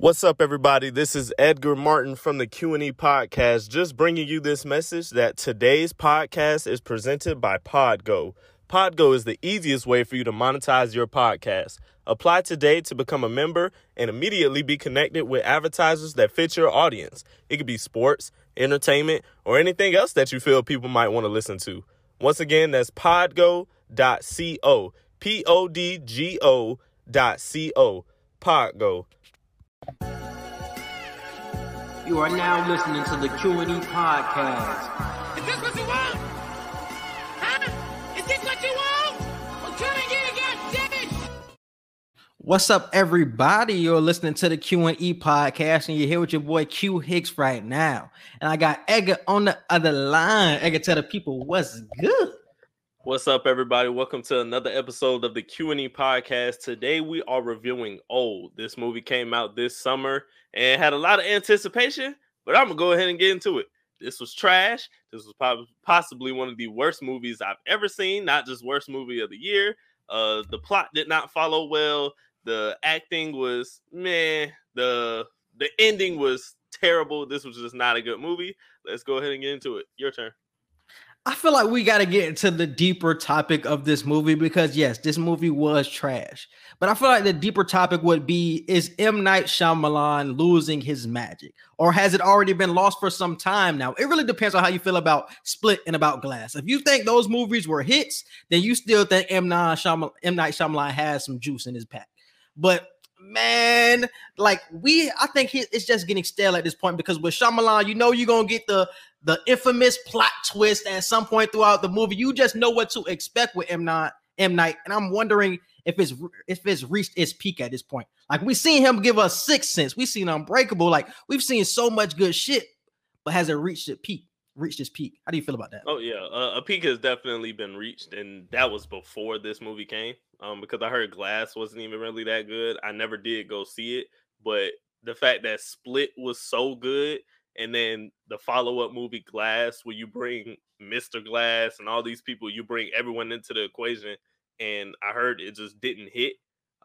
What's up, everybody? This is Edgar Martin from the Q&E podcast, just bringing you this message that today's podcast is presented by Podgo. Podgo is the easiest way for you to monetize your podcast. Apply today to become a member and immediately be connected with advertisers that fit your audience. It could be sports, entertainment, or anything else that you feel people might want to listen to. Once again, that's podgo.co. P O D G O dot C O. Podgo. You are now listening to the Q&E podcast. Is this what you want? Huh? Is this what you want? Well, come and get it, goddammit! What's up, everybody? You're listening to the Q&E podcast, and you're here with your boy Q Hicks right now. And I got Edgar on the other line. Edgar, tell the people what's good. What's up, everybody? Welcome to another episode of the Q&E podcast. Today we are reviewing Old. This movie came out this summer and had a lot of anticipation, but I'm gonna go ahead and get into it. This was trash. This was possibly one of the worst movies I've ever seen. Not just worst movie of the year. Uh, the plot did not follow well. The acting was meh. The the ending was terrible. This was just not a good movie. Let's go ahead and get into it. Your turn. I feel like we got to get into the deeper topic of this movie because yes, this movie was trash. But I feel like the deeper topic would be is M Night Shyamalan losing his magic or has it already been lost for some time now? It really depends on how you feel about Split and about Glass. If you think those movies were hits, then you still think M Night Shyamalan, M Night Shyamalan has some juice in his pack. But man, like we, I think he, it's just getting stale at this point because with Shyamalan, you know, you're gonna get the the infamous plot twist at some point throughout the movie. You just know what to expect with M Night, M Night, and I'm wondering if it's if it's reached its peak at this point. Like we've seen him give us Sixth Sense, we've seen Unbreakable, like we've seen so much good shit, but has it reached its peak? Reached its peak? How do you feel about that? Oh yeah, uh, a peak has definitely been reached, and that was before this movie came. Um, because I heard Glass wasn't even really that good. I never did go see it, but the fact that Split was so good, and then the follow-up movie Glass, where you bring Mr. Glass and all these people, you bring everyone into the equation, and I heard it just didn't hit.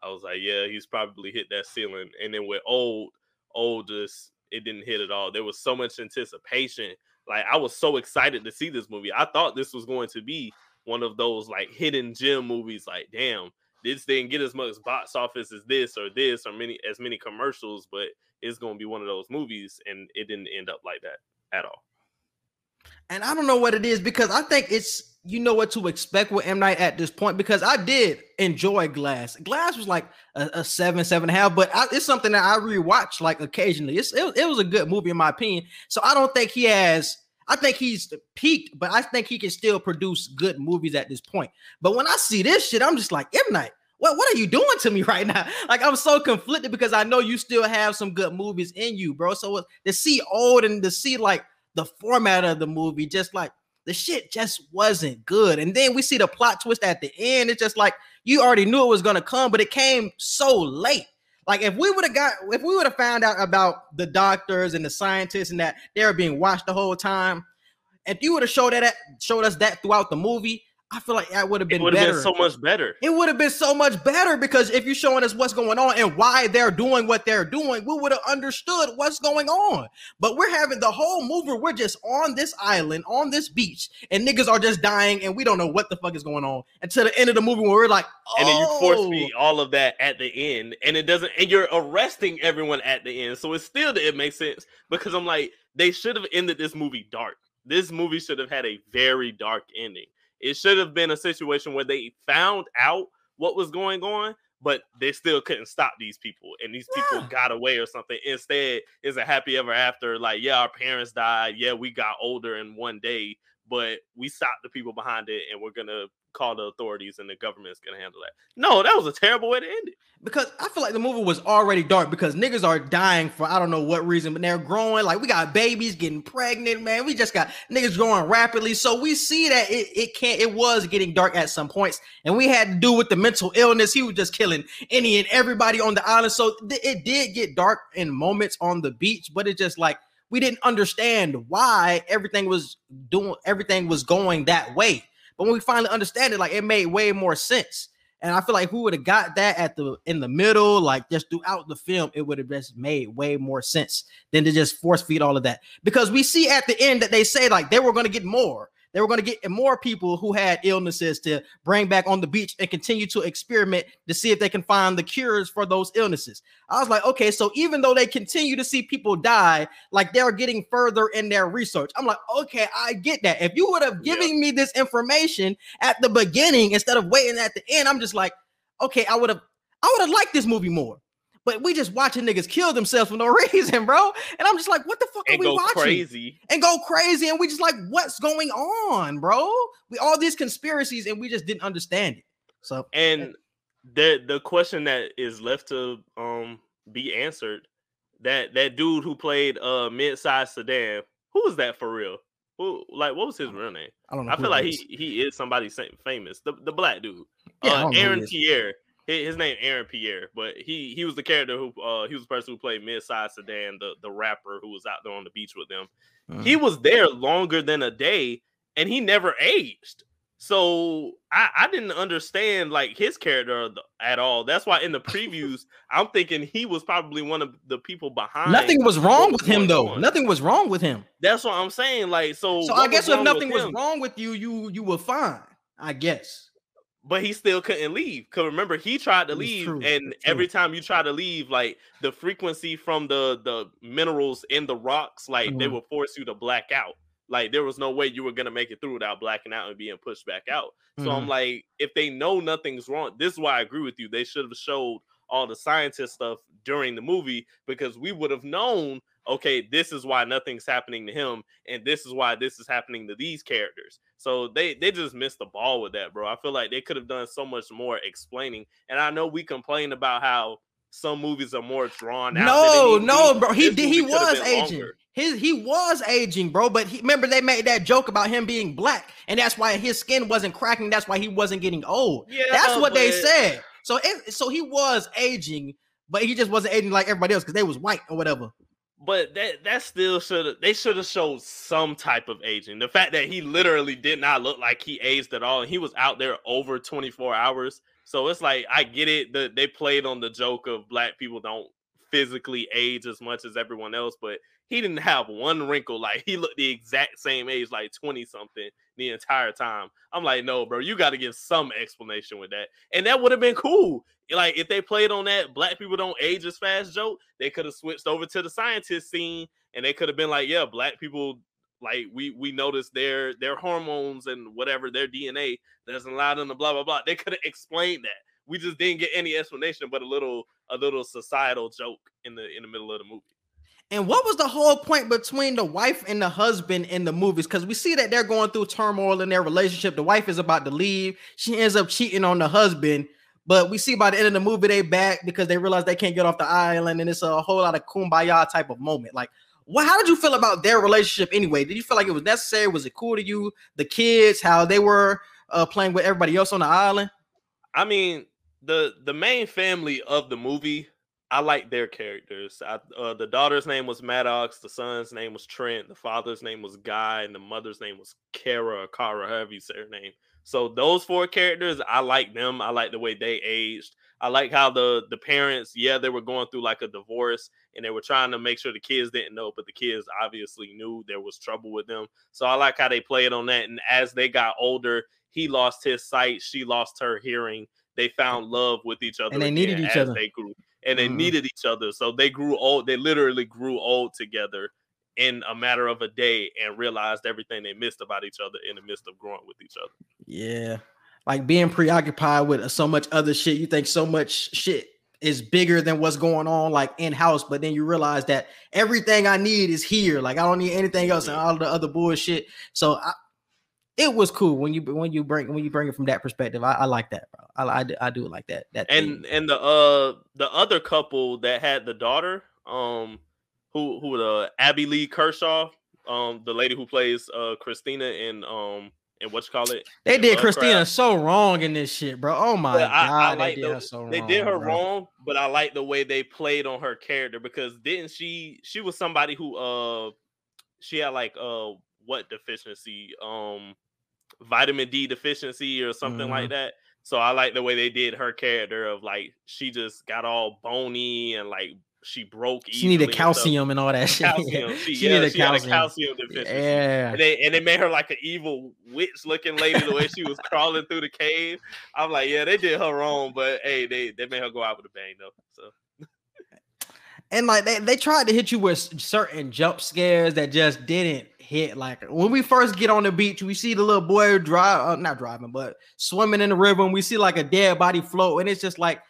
I was like, yeah, he's probably hit that ceiling. And then with old, old just it didn't hit at all. There was so much anticipation. Like I was so excited to see this movie. I thought this was going to be one of those like hidden gem movies. Like, damn, this didn't get as much box office as this or this or many as many commercials, but it's gonna be one of those movies, and it didn't end up like that at all. And I don't know what it is because I think it's you know what to expect with M Night at this point because I did enjoy Glass. Glass was like a, a seven, seven and a half, but I, it's something that I rewatch like occasionally. It's, it, it was a good movie in my opinion. So I don't think he has. I think he's peaked, but I think he can still produce good movies at this point. But when I see this shit, I'm just like M Night. What what are you doing to me right now? Like I'm so conflicted because I know you still have some good movies in you, bro. So uh, to see old and to see like the format of the movie, just like the shit just wasn't good. And then we see the plot twist at the end. It's just like you already knew it was gonna come, but it came so late. Like if we would have got if we would have found out about the doctors and the scientists and that they were being watched the whole time, if you would have showed that showed us that throughout the movie, I feel like that would have been would have been so much better. It would have been so much better because if you're showing us what's going on and why they're doing what they're doing, we would have understood what's going on. But we're having the whole movie, we're just on this island, on this beach, and niggas are just dying, and we don't know what the fuck is going on until the end of the movie where we're like, oh. And then you force oh! me all of that at the end, and it doesn't, and you're arresting everyone at the end. So it's still it makes sense because I'm like, they should have ended this movie dark. This movie should have had a very dark ending. It should have been a situation where they found out what was going on, but they still couldn't stop these people, and these people Yeah. got away or something. Instead, it's a happy ever after. Like, yeah, our parents died. Yeah, we got older in one day, but we stopped the people behind it, and we're gonna call the authorities, and the government's gonna handle that. No, that was a terrible way to end it. because I feel like the movie was already dark because niggas are dying for I don't know what reason, but they're growing. Like we got babies getting pregnant, man. We just got niggas growing rapidly. So we see that it, it can't it was getting dark at some points, and we had to do with the mental illness. He was just killing any and everybody on the island. So th- it did get dark in moments on the beach, but it just like we didn't understand why everything was doing everything was going that way. But when we finally understand it, like it made way more sense. And I feel like who would have got that at the in the middle, like just throughout the film, it would have just made way more sense than to just force feed all of that. Because we see at the end that they say like they were going to get more. They were going to get more people who had illnesses to bring back on the beach and continue to experiment to see if they can find the cures for those illnesses. I was like, okay, so even though they continue to see people die, like they're getting further in their research. I'm like, okay, I get that. If you would have given yeah. me this information at the beginning instead of waiting at the end, I'm just like, okay, I would have I would have liked this movie more. But we just watching niggas kill themselves for no reason, bro. And I'm just like, what the fuck and are we watching? Crazy. And go crazy. And we just like, what's going on, bro? We all these conspiracies and we just didn't understand it. So and the the question that is left to um be answered, that that dude who played uh mid-sized sedan, who was that for real? Who like what was his real name? I don't know. I feel like he he is somebody famous. The the black dude. Yeah, uh, Aaron Pierre his name Aaron Pierre, but he he was the character who uh he was the person who played Mid-Size Sedan, the the rapper who was out there on the beach with them. Mm. He was there longer than a day, and he never aged. So I, I didn't understand like his character at all. That's why in the previews I'm thinking he was probably one of the people behind. Nothing was wrong with him though. On. Nothing was wrong with him. That's what I'm saying. Like so. So I guess if nothing was wrong with you, you you were fine. I guess but he still couldn't leave. Cause remember, he tried to leave, true. and every time you try to leave, like the frequency from the the minerals in the rocks, like mm-hmm. they would force you to black out. Like there was no way you were gonna make it through without blacking out and being pushed back out. So mm-hmm. I'm like, if they know nothing's wrong, this is why I agree with you. They should have showed all the scientist stuff during the movie because we would have known okay, this is why nothing's happening to him, and this is why this is happening to these characters. So they they just missed the ball with that, bro. I feel like they could have done so much more explaining. And I know we complain about how some movies are more drawn out. No, no, bro. He did. He was aging. Longer. His he was aging, bro. But he, remember they made that joke about him being black, and that's why his skin wasn't cracking. That's why he wasn't getting old. Yeah, that's what but... they said. So it, so he was aging, but he just wasn't aging like everybody else because they was white or whatever but that that still should have they should have showed some type of aging. The fact that he literally did not look like he aged at all, and he was out there over 24 hours. So it's like I get it that they played on the joke of black people don't physically age as much as everyone else, but he didn't have one wrinkle. Like he looked the exact same age, like 20 something the entire time. I'm like, no, bro, you got to give some explanation with that. And that would have been cool. Like if they played on that black people don't age as fast joke, they could have switched over to the scientist scene and they could have been like, yeah, black people like we we noticed their their hormones and whatever their DNA doesn't allow them to blah blah blah. They could have explained that. We just didn't get any explanation, but a little a little societal joke in the in the middle of the movie. And what was the whole point between the wife and the husband in the movies? Because we see that they're going through turmoil in their relationship. The wife is about to leave. She ends up cheating on the husband. But we see by the end of the movie, they back because they realize they can't get off the island, and it's a whole lot of kumbaya type of moment. Like, what? How did you feel about their relationship anyway? Did you feel like it was necessary? Was it cool to you? The kids, how they were uh, playing with everybody else on the island. I mean, the the main family of the movie I like their characters. I, uh, the daughter's name was Maddox, the son's name was Trent, the father's name was Guy, and the mother's name was Kara or Kara, however you say her name. So those four characters, I like them. I like the way they aged. I like how the the parents, yeah, they were going through like a divorce and they were trying to make sure the kids didn't know, but the kids obviously knew there was trouble with them. So I like how they played on that. And as they got older, he lost his sight, she lost her hearing. They found love with each other, and they needed each other. They grew and they mm. needed each other. So they grew old. They literally grew old together in a matter of a day and realized everything they missed about each other in the midst of growing with each other. Yeah. Like being preoccupied with so much other shit. You think so much shit is bigger than what's going on like in house, but then you realize that everything I need is here. Like I don't need anything else and all the other bullshit. So I, it was cool when you when you bring when you bring it from that perspective. I, I like that, bro. I, I, I do like that. That and thing. and the uh the other couple that had the daughter, um, who who the Abbey Lee Kershaw, um, the lady who plays uh Christina in um and what you call it? They did Christina so wrong in this shit, bro. Oh my god, I, I like they, did, the, so they did her bro. wrong, but I like the way they played on her character because didn't she? She was somebody who uh she had like uh what deficiency um vitamin D deficiency or something mm-hmm. like that. So I like the way they did her character of like she just got all bony and like she broke. She needed and calcium and all that shit. Calcium. She, she yeah, needed she calcium. calcium deficiency. Yeah. And they and they made her like an evil witch looking lady the way she was crawling through the cave. I'm like, yeah, they did her wrong, but hey, they they made her go out with a bang though. So and like they, they tried to hit you with certain jump scares that just didn't hit. Like when we first get on the beach, we see the little boy drive, uh, not driving, but swimming in the river, and we see like a dead body float, and it's just like,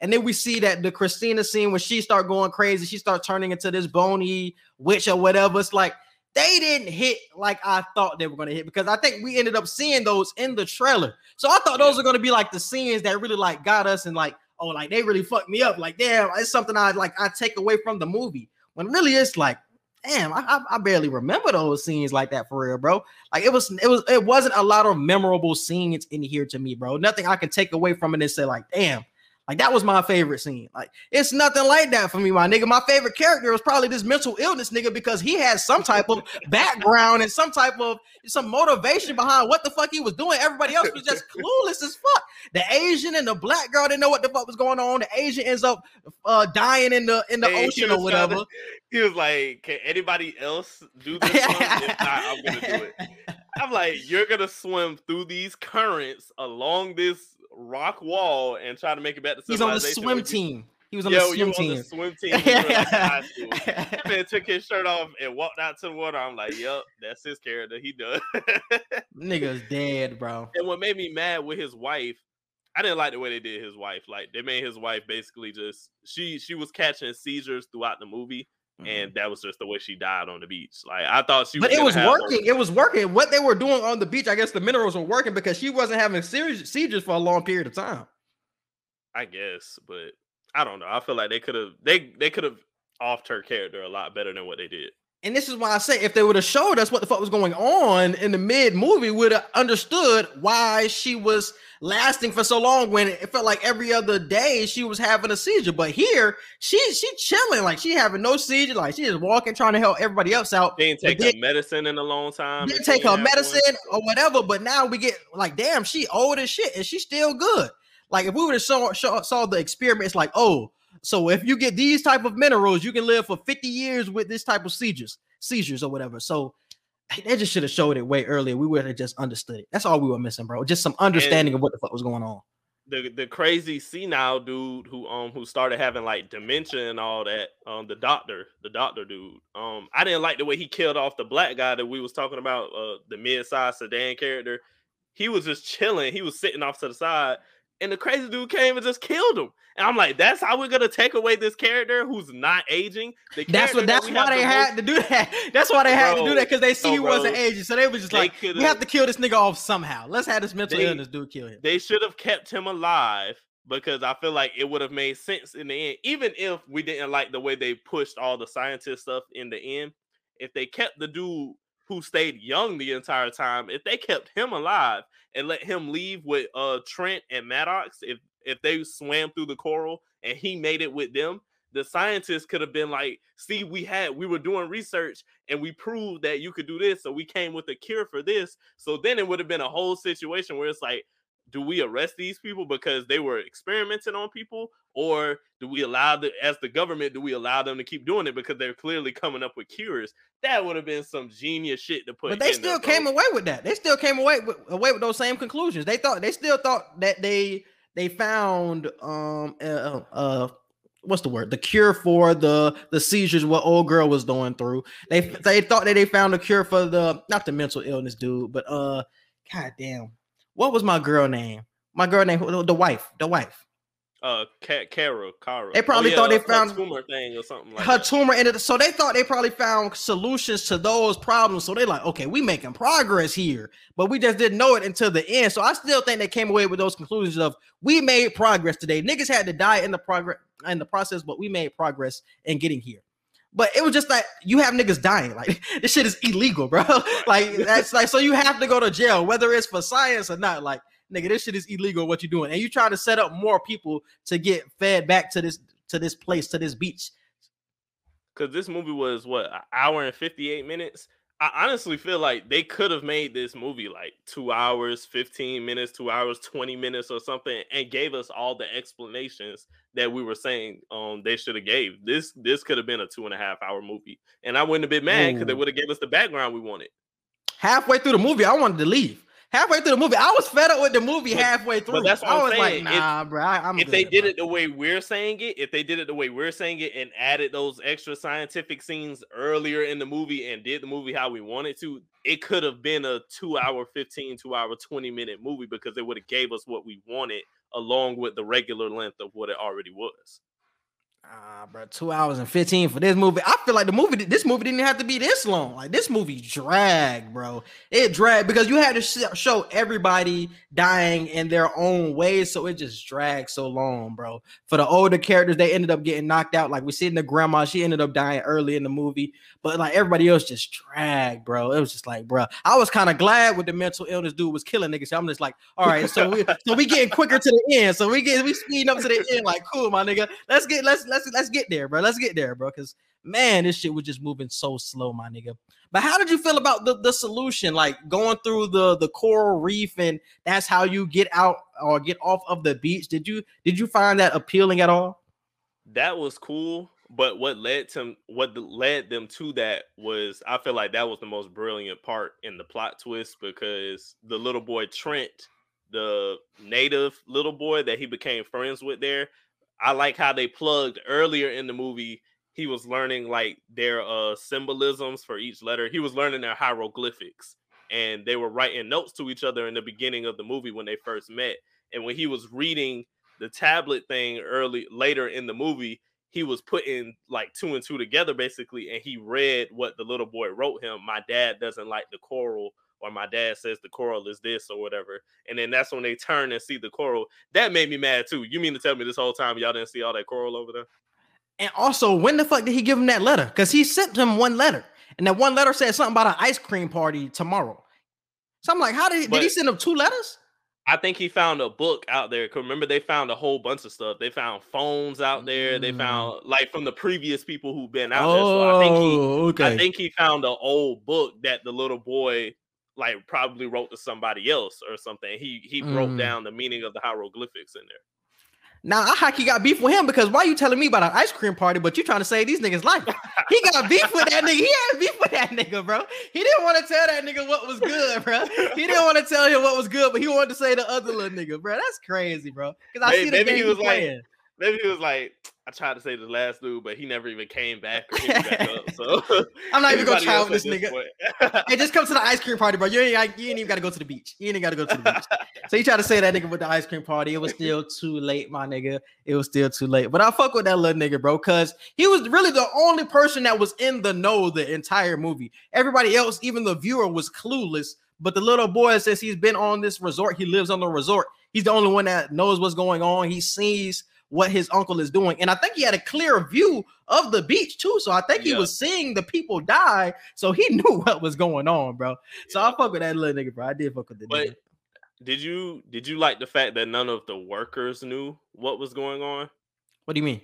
and then we see that the Christina scene when she start going crazy, she start turning into this bony witch or whatever. It's like they didn't hit like I thought they were going to hit because I think we ended up seeing those in the trailer. So I thought those are going to be like the scenes that really like got us and like oh like they really fucked me up. Like damn, it's something I like I take away from the movie. When really it's like damn, I, I, barely remember those scenes like that for real, bro. Like it was it was it wasn't a lot of memorable scenes in here to me, bro. Nothing I can take away from it and say like damn. Like that was my favorite scene. Like it's nothing like that for me, my nigga. My favorite character was probably this mental illness nigga because he had some type of background and some type of some motivation behind what the fuck he was doing. Everybody else was just clueless as fuck. The Asian and the black girl didn't know what the fuck was going on. The Asian ends up uh, dying in the in the Hey, ocean or was trying to- whatever. he was like, Can anybody else do this? if not, I'm gonna do it. I'm like, you're gonna swim through these currents along this rock wall and try to make it back to He's on the swim team. He was on Yo, the swim you on the swim team. when you were, like, in high school. That man took his shirt off and walked out to the water. I'm like, yep, that's his character. He does. Nigga's dead, bro. and what made me mad with his wife, I didn't like the way they did his wife. Like they made his wife basically just she she was catching seizures throughout the movie, and that was just the way she died on the beach. Like I thought she, Mm-hmm. but was it was working. It was working. What they were doing on the beach, I guess the minerals were working because she wasn't having seizures seizures for a long period of time. I guess, but I don't know. I feel like they could have they they could have offed her character a lot better than what they did. And this is why I say if they would have showed us what the fuck was going on in the mid movie, would have understood why she was lasting for so long when it felt like every other day she was having a seizure. But here, she she chilling, like she having no seizure, like she just walking, trying to help everybody else out. They didn't take then- her medicine in a long time. didn't take her didn't one. medicine or whatever, but now we get like, damn, she old as shit and she's still good. Like if we would have saw, saw saw the experiment, it's like, oh, so if you get these type of minerals, you can live for 50 years with this type of seizures, seizures or whatever. So they just should have showed it way earlier. We would have just understood it. That's all we were missing, bro. Just some understanding of what the fuck was going on. the the crazy senile dude who um who started having like dementia and all that um the doctor the doctor dude um I didn't like the way he killed off the black guy that we was talking about uh the mid-sized sedan character he was just chilling he was sitting off to the side and the crazy dude came and just killed him and I'm like that's how we're gonna take away this character who's not aging the That's what. That's we why they the had most- to do that. That's why they had to do that because they see no, he wasn't aging. So they was just They like, we have to kill this nigga off somehow. Let's have this mental They- illness dude kill him. they should have kept him alive because I feel like it would have made sense in the end, even if we didn't like the way they pushed all the scientist stuff in the end. If they kept the dude who stayed young the entire time, if they kept him alive and let him leave with uh Trent and Maddox, if if they swam through the coral and he made it with them, the scientists could have been like, see, we had we were doing research and we proved that you could do this, so we came with a cure for this. So then it would have been a whole situation where it's like, do we arrest these people because they were experimenting on people, or do we allow the as the government do we allow them to keep doing it because they're clearly coming up with cures? That would have been some genius shit to put. But they still came away with that. They still came away with, away with those same conclusions. They thought they still thought that they they found um uh, uh what's the word the cure for the the seizures what old girl was going through. They they thought that they found a cure for the not the mental illness dude, but uh god damn. What was my girl name? My girl name the wife, the wife. uh Ka- Kara, Kara. They probably thought they found her tumor thing or something like her that. tumor ended so they thought they probably found solutions to those problems so they like okay we making progress here but we just didn't know it until the end so i still think they came away with those conclusions of we made progress today niggas had to die in the progress in the process but we made progress in getting here but it was just like you have niggas dying. Like this shit is illegal bro. Like that's like so you have to go to jail whether it's for science or not. Like nigga this shit is illegal what you're doing. And you trying to set up more people to get fed back to this to this place to this beach. Because this movie was what an hour and 58 minutes I honestly feel like they could have made this movie like two hours, 15 minutes, two hours, 20 minutes or something, and gave us all the explanations that we were saying um they should have gave. This this could have been a two and a half hour movie. And I wouldn't have been mad because they would have gave us the background we wanted. Halfway through the movie, I wanted to leave. Halfway through the movie, I was fed up with the movie halfway through. But that's what I I'm was saying. like, If- nah, bro. I, am if they did it the way we're saying it, if they did it the way we're saying it and added those extra scientific scenes earlier in the movie and did the movie how we wanted to, it could have been a two hour 15, two hour 20 minute movie because it would have gave us what we wanted along with the regular length of what it already was. Ah, bro, two hours and 15 for this movie. I feel like the movie, this movie didn't have to be this long. Like this movie dragged, bro. It dragged because you had to show everybody dying in their own ways. So it just dragged so long, bro. For the older characters, they ended up getting knocked out. Like we see in the grandma, she ended up dying early in the movie. But like everybody else just dragged, bro. It was just like, bro. I was kind of glad with the mental illness dude was killing niggas. I'm just like, all right, so we so we getting quicker to the end. So we get we speeding up to the end. Like, cool, my nigga. Let's get let's let's let's get there, bro. Let's get there, bro. Because man, this shit was just moving so slow, my nigga. But how did you feel about the, the solution? Like going through the the coral reef, and that's how you get out or get off of the beach. Did you did you find that appealing at all? That was cool, but what led to what led them to that was I feel like that was the most brilliant part in the plot twist because the little boy Trent, the native little boy that he became friends with there, I like how they plugged earlier in the movie. He was learning like their uh symbolisms for each letter. He was learning their hieroglyphics, and they were writing notes to each other in the beginning of the movie when they first met. And when he was reading the tablet thing early later in the movie, he was putting like two and two together basically, and he read what the little boy wrote him. My dad doesn't like the coral, or my dad says the coral is this or whatever. And then that's when they turn and see the coral. That made me mad too. You mean to tell me this whole time y'all didn't see all that coral over there? And also, when the fuck did he give him that letter? Because he sent him one letter, and that one letter said something about an ice cream party tomorrow. So I'm like, how did he, did he send him two letters? I think he found a book out there. remember, they found a whole bunch of stuff. They found phones out there. They Mm. found like from the previous people who've been out there. So I think he Oh, okay. I think he found an old book that the little boy like probably wrote to somebody else or something. He he broke Mm. down the meaning of the hieroglyphics in there. Now I hockey got beef with him because why you telling me about an ice cream party, but you trying to save these niggas' life? He got beef with that nigga. He had beef with that nigga, bro. He didn't want to tell that nigga what was good, bro. He didn't want to tell him what was good, but he wanted to say the other little nigga, bro. That's crazy, bro. Because I Maybe- see the maybe game he was like- playing. Maybe he was like, I tried to say this last dude, but he never even came back or back up. So I'm not even gonna try with this nigga. Hey, just come to the ice cream party, bro. You ain't, you ain't even got to go to the beach. You ain't even got to go to the beach. So you try to say that nigga with the ice cream party. It was still too late, my nigga. It was still too late. But I fuck with that little nigga, bro, because he was really the only person that was in the know the entire movie. Everybody else, even the viewer, was clueless. But the little boy, since he's been on this resort, he lives on the resort. He's the only one that knows what's going on. He sees what his uncle is doing. And I think he had a clear view of the beach too. So I think he was seeing the people die. So he knew what was going on, bro. So I fuck with that little nigga, bro. I did fuck with the But nigga. did you did you like the fact that none of the workers knew what was going on? What do you mean?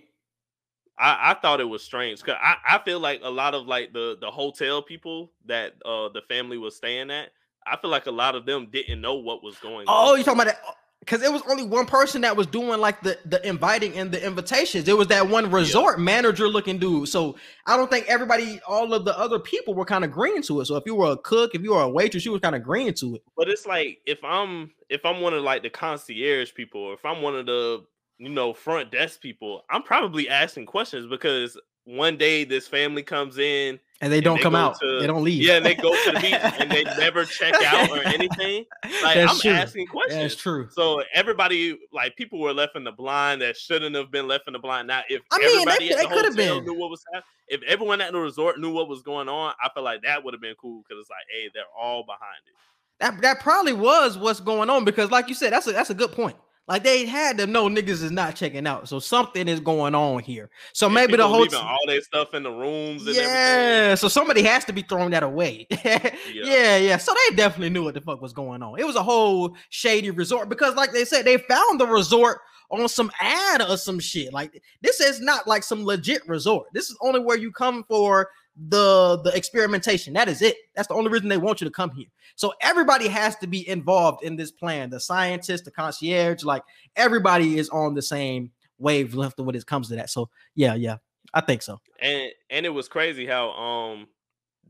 I, I thought it was strange because I, I feel like a lot of like the the hotel people that uh the family was staying at, I feel like a lot of them didn't know what was going Oh, on. Oh, you talking about that? Because it was only one person that was doing like the the inviting and the invitations. It was that one resort manager looking dude. So I don't think everybody, all of the other people, were kind of green to it. So if you were a cook, if you were a waitress, you was kind of green to it. But it's like if I'm if I'm one of like the concierge people, or if I'm one of the you know front desk people, I'm probably asking questions because one day this family comes in, And they don't they come out. to- they don't leave. yeah, and they go to the beach and they never check out or anything. Like That's I'm true. asking questions. That's true. So everybody, like people, were left in the blind that shouldn't have been left in the blind. Now, if I mean, they everybody could- at they the hotel been. knew what was happening, if everyone at the resort knew what was going on, I feel like that would have been cool because it's like, hey, they're all behind it. That that probably was what's going on because, like you said, that's a that's a good point. Like they had to know niggas is not checking out, so something is going on here. So And maybe the whole leaving all their stuff in the rooms and everything. yeah. So somebody has to be throwing that away. yeah. yeah, So they definitely knew what the fuck was going on. It was a whole shady resort because, like they said, they found the resort on some ad or some shit. Like this is not like some legit resort. This is only where you come for the the experimentation. That is it. That's the only reason they want you to come here. So everybody has to be involved in this plan. The scientists, the concierge, like everybody is on the same wavelength when it comes to that. So yeah, yeah, I think so. And and it was crazy how um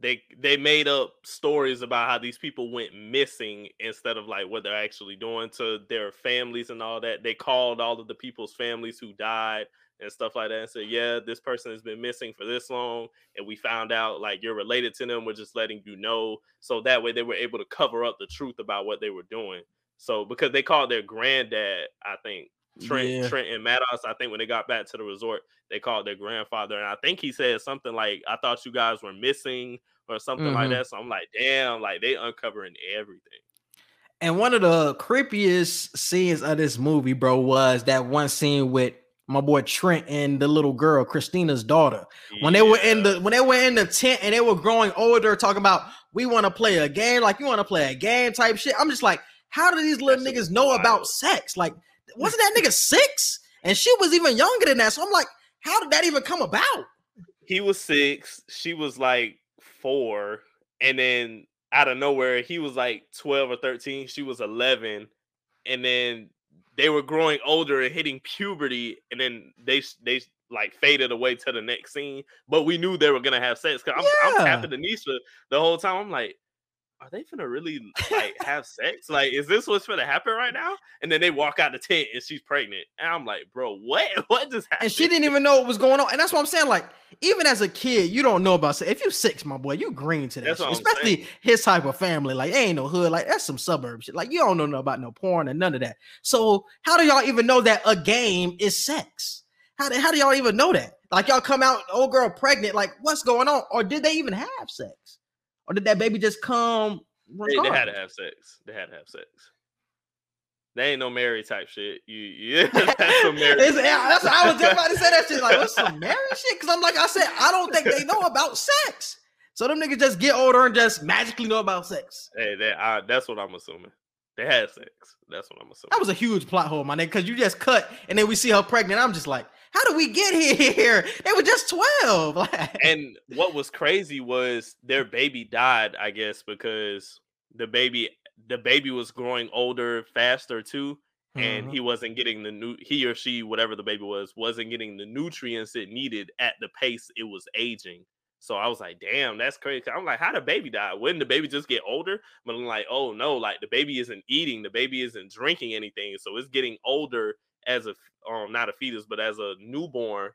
they they made up stories about how these people went missing instead of like what they're actually doing to their families and all that. They called all of the people's families who died and stuff like that and said, Yeah, this person has been missing for this long, and we found out like you're related to them. We're just letting you know. So that way they were able to cover up the truth about what they were doing. So because they called their granddad, I think, Trent, Yeah. Trent and Maddox, I think when they got back to the resort, they called their grandfather. And I think he said something like, I thought you guys were missing or something like Mhm. that. So I'm like, damn, like they uncovering everything. And one of the creepiest scenes of this movie, bro, was that one scene with my boy Trent and the little girl, Christina's daughter. When they were in the when they were in the tent and they were growing older, talking about we want to play a game, like you want to play a game type shit. I'm just like, how do these little That shit niggas know about sex? Like, wasn't that nigga six? And she was even younger than that. So I'm like, how did that even come about? he was six, she was like four, and then out of nowhere, he was like 12 or 13, she was 11, and then they were growing older and hitting puberty, and then they they like faded away to the next scene. But we knew they were gonna have sex because I'm, I'm Yeah. tapping Anisha the whole time. I'm like, are they gonna really like have sex? Like, is this what's gonna happen right now? And then they walk out the tent and she's pregnant, and I'm like, bro, what? What just happened? And she didn't even know what was going on. And that's what I'm saying. Like, even as a kid, you don't know about sex. If you six, my boy, you green to that. That's shit. what I'm Especially saying. his type of family. Like, ain't no hood. Like, that's some suburb shit. Like, you don't know no about no porn and none of that. So, how do y'all even know that a game is sex? How do, how do y'all even know that? Like, y'all come out, old girl pregnant. Like, what's going on? Or did they even have sex? Or did that baby just come? They, they had to have sex. They had to have sex. They ain't no Mary type shit. You, yeah, that's some Mary. That's I was just about to say that shit. Like, what's some married shit? Because I'm like, I said, I don't think they know about sex. So them niggas just get older and just magically know about sex. Hey, that, I, that's what I'm assuming. They had sex. That's what I'm assuming. That was a huge plot hole, my nigga. Because you just cut and then we see her pregnant. I'm just like, how did we get here? They were just 12. Like, and what was crazy was their baby died, I guess, because the baby the baby was growing older faster too. And Mhm. he wasn't getting the new he or she, whatever the baby was, wasn't getting the nutrients it needed at the pace it was aging. So I was like, damn, that's crazy. I'm like, how did baby die? Wouldn't the baby just get older? But I'm like, oh no, like the baby isn't eating, the baby isn't drinking anything. So it's getting older as a um not a fetus, but as a newborn,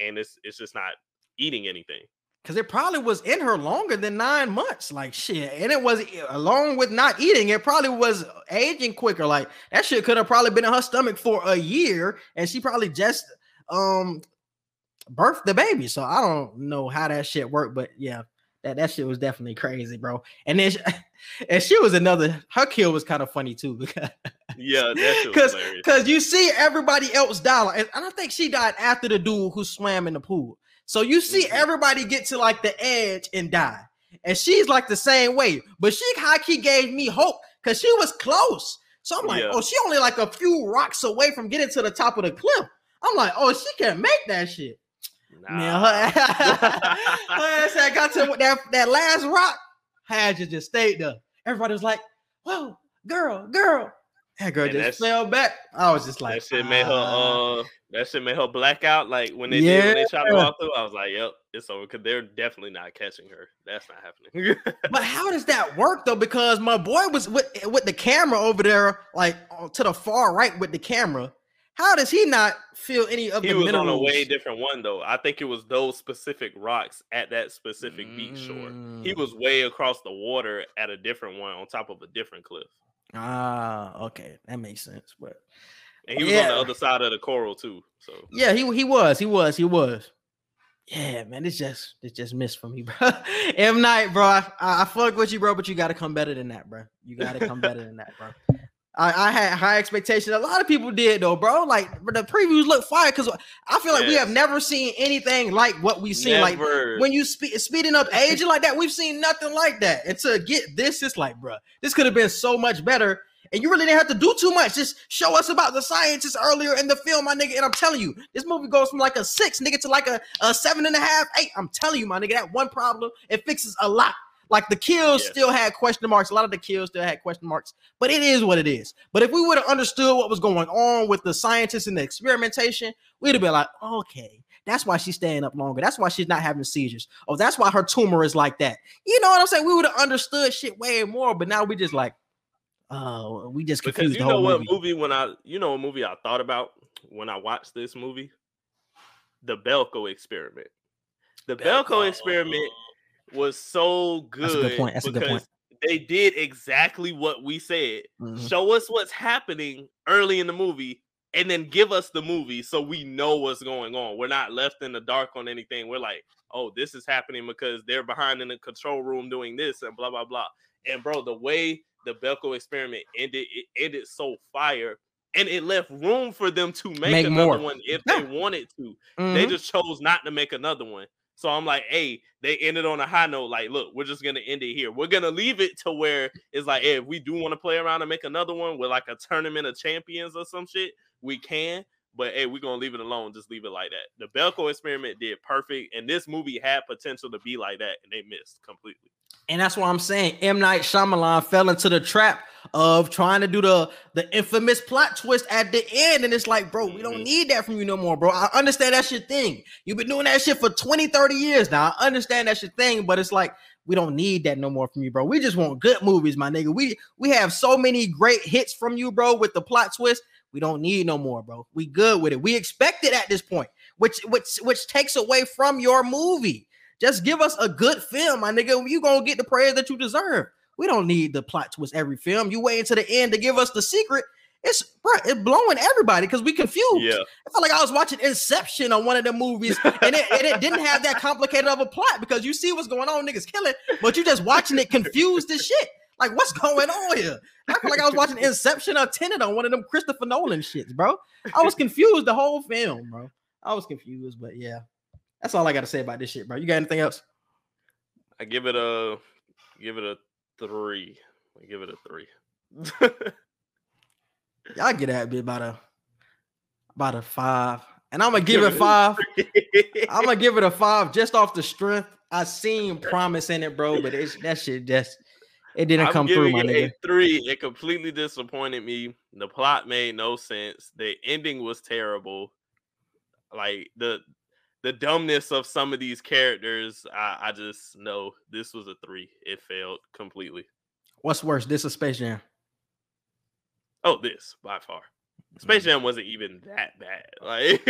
and it's it's just not eating anything. Because it probably was in her longer than nine months. Like shit. And it was along with not eating, it probably was aging quicker. Like that shit could have probably been in her stomach for a year. And she probably just um birthed the baby. So I don't know how that shit worked, but yeah. That, that shit was definitely crazy, bro. And then she, and she was another her kill was kind of funny too because Yeah, that shit was because because you see everybody else die, and I think she died after the dude who swam in the pool. So you see Mhm. everybody get to like the edge and die, and she's like the same way. But she high key gave me hope because she was close. So I'm like, Yeah. oh, she only like a few rocks away from getting to the top of the cliff. I'm like, oh, she can't make that shit. Man, her, her ass had got to that, that last rock, had you just stayed there. Everybody was like, whoa, girl, girl. That girl And just fell back. I was just like, that shit made her "Ah." uh that shit made her black out. Like when they did when they tried to Yeah. walk through, I was like, Yep, it's over because they're definitely not catching her. That's not happening. But how does that work though? Because my boy was with with the camera over there, like uh, to the far right with the camera. How does he not feel any of he the was minerals? on a way different one though. I think it was those specific rocks at that specific beach shore. He Mm. was way across the water at a different one on top of a different cliff. Ah, okay, that makes sense. But And he was on the other side of the coral too. So yeah, he he was, he was, he was. Yeah, man, it's just it's just missed for me, bro. M Night, bro. I, I fuck with you, bro, but you got to come better than that, bro. You got to come better than that, bro. I, I had high expectations. A lot of people did though, bro. Like the previews look fire because I feel like we have never seen anything like what we've seen. Like when you speed speeding up aging like that, we've seen nothing like that. And to get this, it's like, bro, this could have been so much better And you really didn't have to do too much. Just show us about the scientists earlier in the film, my nigga. And I'm telling you, this movie goes from like a six, nigga, to like a, a seven and a half, eight. I'm telling you, my nigga, that one problem, it fixes a lot. Like the kills Yeah. still had question marks. A lot of the kills still had question marks, but it is what it is. But if we would have understood what was going on with the scientists and the experimentation, we'd have been like, okay, that's why she's staying up longer. That's why she's not having seizures. Oh, that's why her tumor is like that. You know what I'm saying? We would have understood shit way more, but now we just like, oh, we just because confused you the know whole what movie. movie when I you know a movie I thought about when I watched this movie, the Belko experiment. The Belko, experiment was so good. That's a good point. That's a good point. They did exactly what we said. Mhm. Show us what's happening early in the movie, and then give us the movie so we know what's going on. We're not left in the dark on anything. We're like, oh, this is happening because they're behind in the control room doing this and blah blah blah. And bro, the way the Belko experiment ended, it ended so fire. And it left room for them to make, Make another more. one if Yeah. they wanted to. They Mhm. just chose not to make another one. So I'm like, hey, they ended on a high note. Like, look, we're just gonna end it here. We're gonna leave it to where it's like, hey, if we do want to play around and make another one with like a tournament of champions or some shit, we can. But hey, we're gonna leave it alone. Just leave it like that. The Belko experiment did perfect, and this movie had potential to be like that, and they missed completely. And that's why I'm saying M. Night Shyamalan fell into the trap of trying to do the the infamous plot twist at the end. And it's like, bro, we don't Mhm. need that from you no more, bro. I understand that's your thing. You've been doing that shit for 20, 30 years now. I understand that's your thing, but it's like we don't need that no more from you, bro. We just want good movies, my nigga. We we have so many great hits from you, bro, with the plot twist. We don't need no more, bro. We good with it. We expect it at this point, which which which takes away from your movie. Just give us a good film, my nigga. You gonna get the praise that you deserve. We don't need the plot twist every film. You wait until the end to give us the secret. It's bro, it's blowing everybody because we confused. Yeah, I felt like I was watching Inception on one of the movies, and it, and it didn't have that complicated of a plot because you see what's going on, niggas killing, but you just watching it confused as shit. Like, what's going on here? I feel like I was watching Inception or Tenet on one of them Christopher Nolan shits, bro. I was confused the whole film, bro. I was confused, but yeah, that's all I got to say about this shit, bro. You got anything else? I give it a give it a three. I give it a three. Y'all get at me about a about a five, and I'm gonna give Give it it a five. I'm gonna give it a five just off the strength. I seen promise in it, bro, but it's that shit just it didn't I'm come through, my it nigga. a three. It completely disappointed me. The plot made no sense. The ending was terrible. Like the the dumbness of some of these characters, I, I just know this was a three. It failed completely. What's worse, this or Space Jam? Oh, this by far. Space mm. Jam wasn't even that bad. Like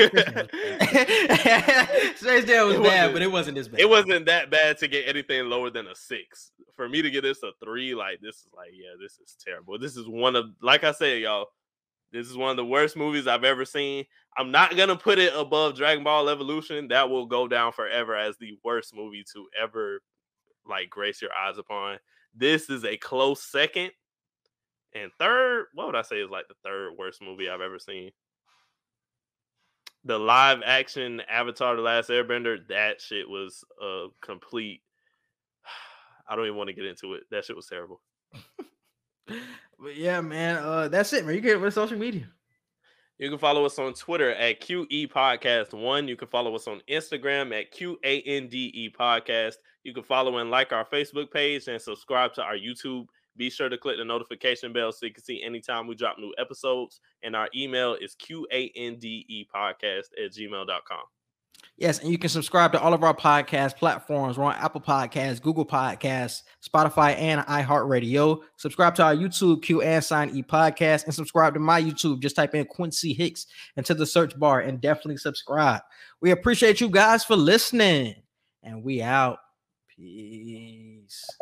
Space Jam was bad, but it wasn't this bad. it wasn't that bad to get anything lower than a six. For me to get this a three, like this is like, yeah, this is terrible. This is one of, like I said, y'all, this is one of the worst movies I've ever seen. I'm not gonna put it above Dragon Ball Evolution. That will go down forever as the worst movie to ever like grace your eyes upon. This is a close second. And third, what would I say is like the third worst movie I've ever seen? The live action Avatar The Last Airbender, that shit was a complete. I don't even want to get into it. That shit was terrible. But yeah, man. Uh, that's it, man. You get with social media. You can follow us on Twitter at QE Podcast One. You can follow us on Instagram at QANDE Podcast. You can follow and like our Facebook page and subscribe to our YouTube. Be sure to click the notification bell so you can see anytime we drop new episodes. And our email is QANDE Podcast at gmail.com. Yes, and you can subscribe to all of our podcast platforms. We're on Apple Podcasts, Google Podcasts, Spotify, and iHeartRadio. Subscribe to our YouTube Q and Sign E podcast, and subscribe to my YouTube. Just type in Quincy Hicks into the search bar and definitely subscribe. We appreciate you guys for listening, and we out. Peace.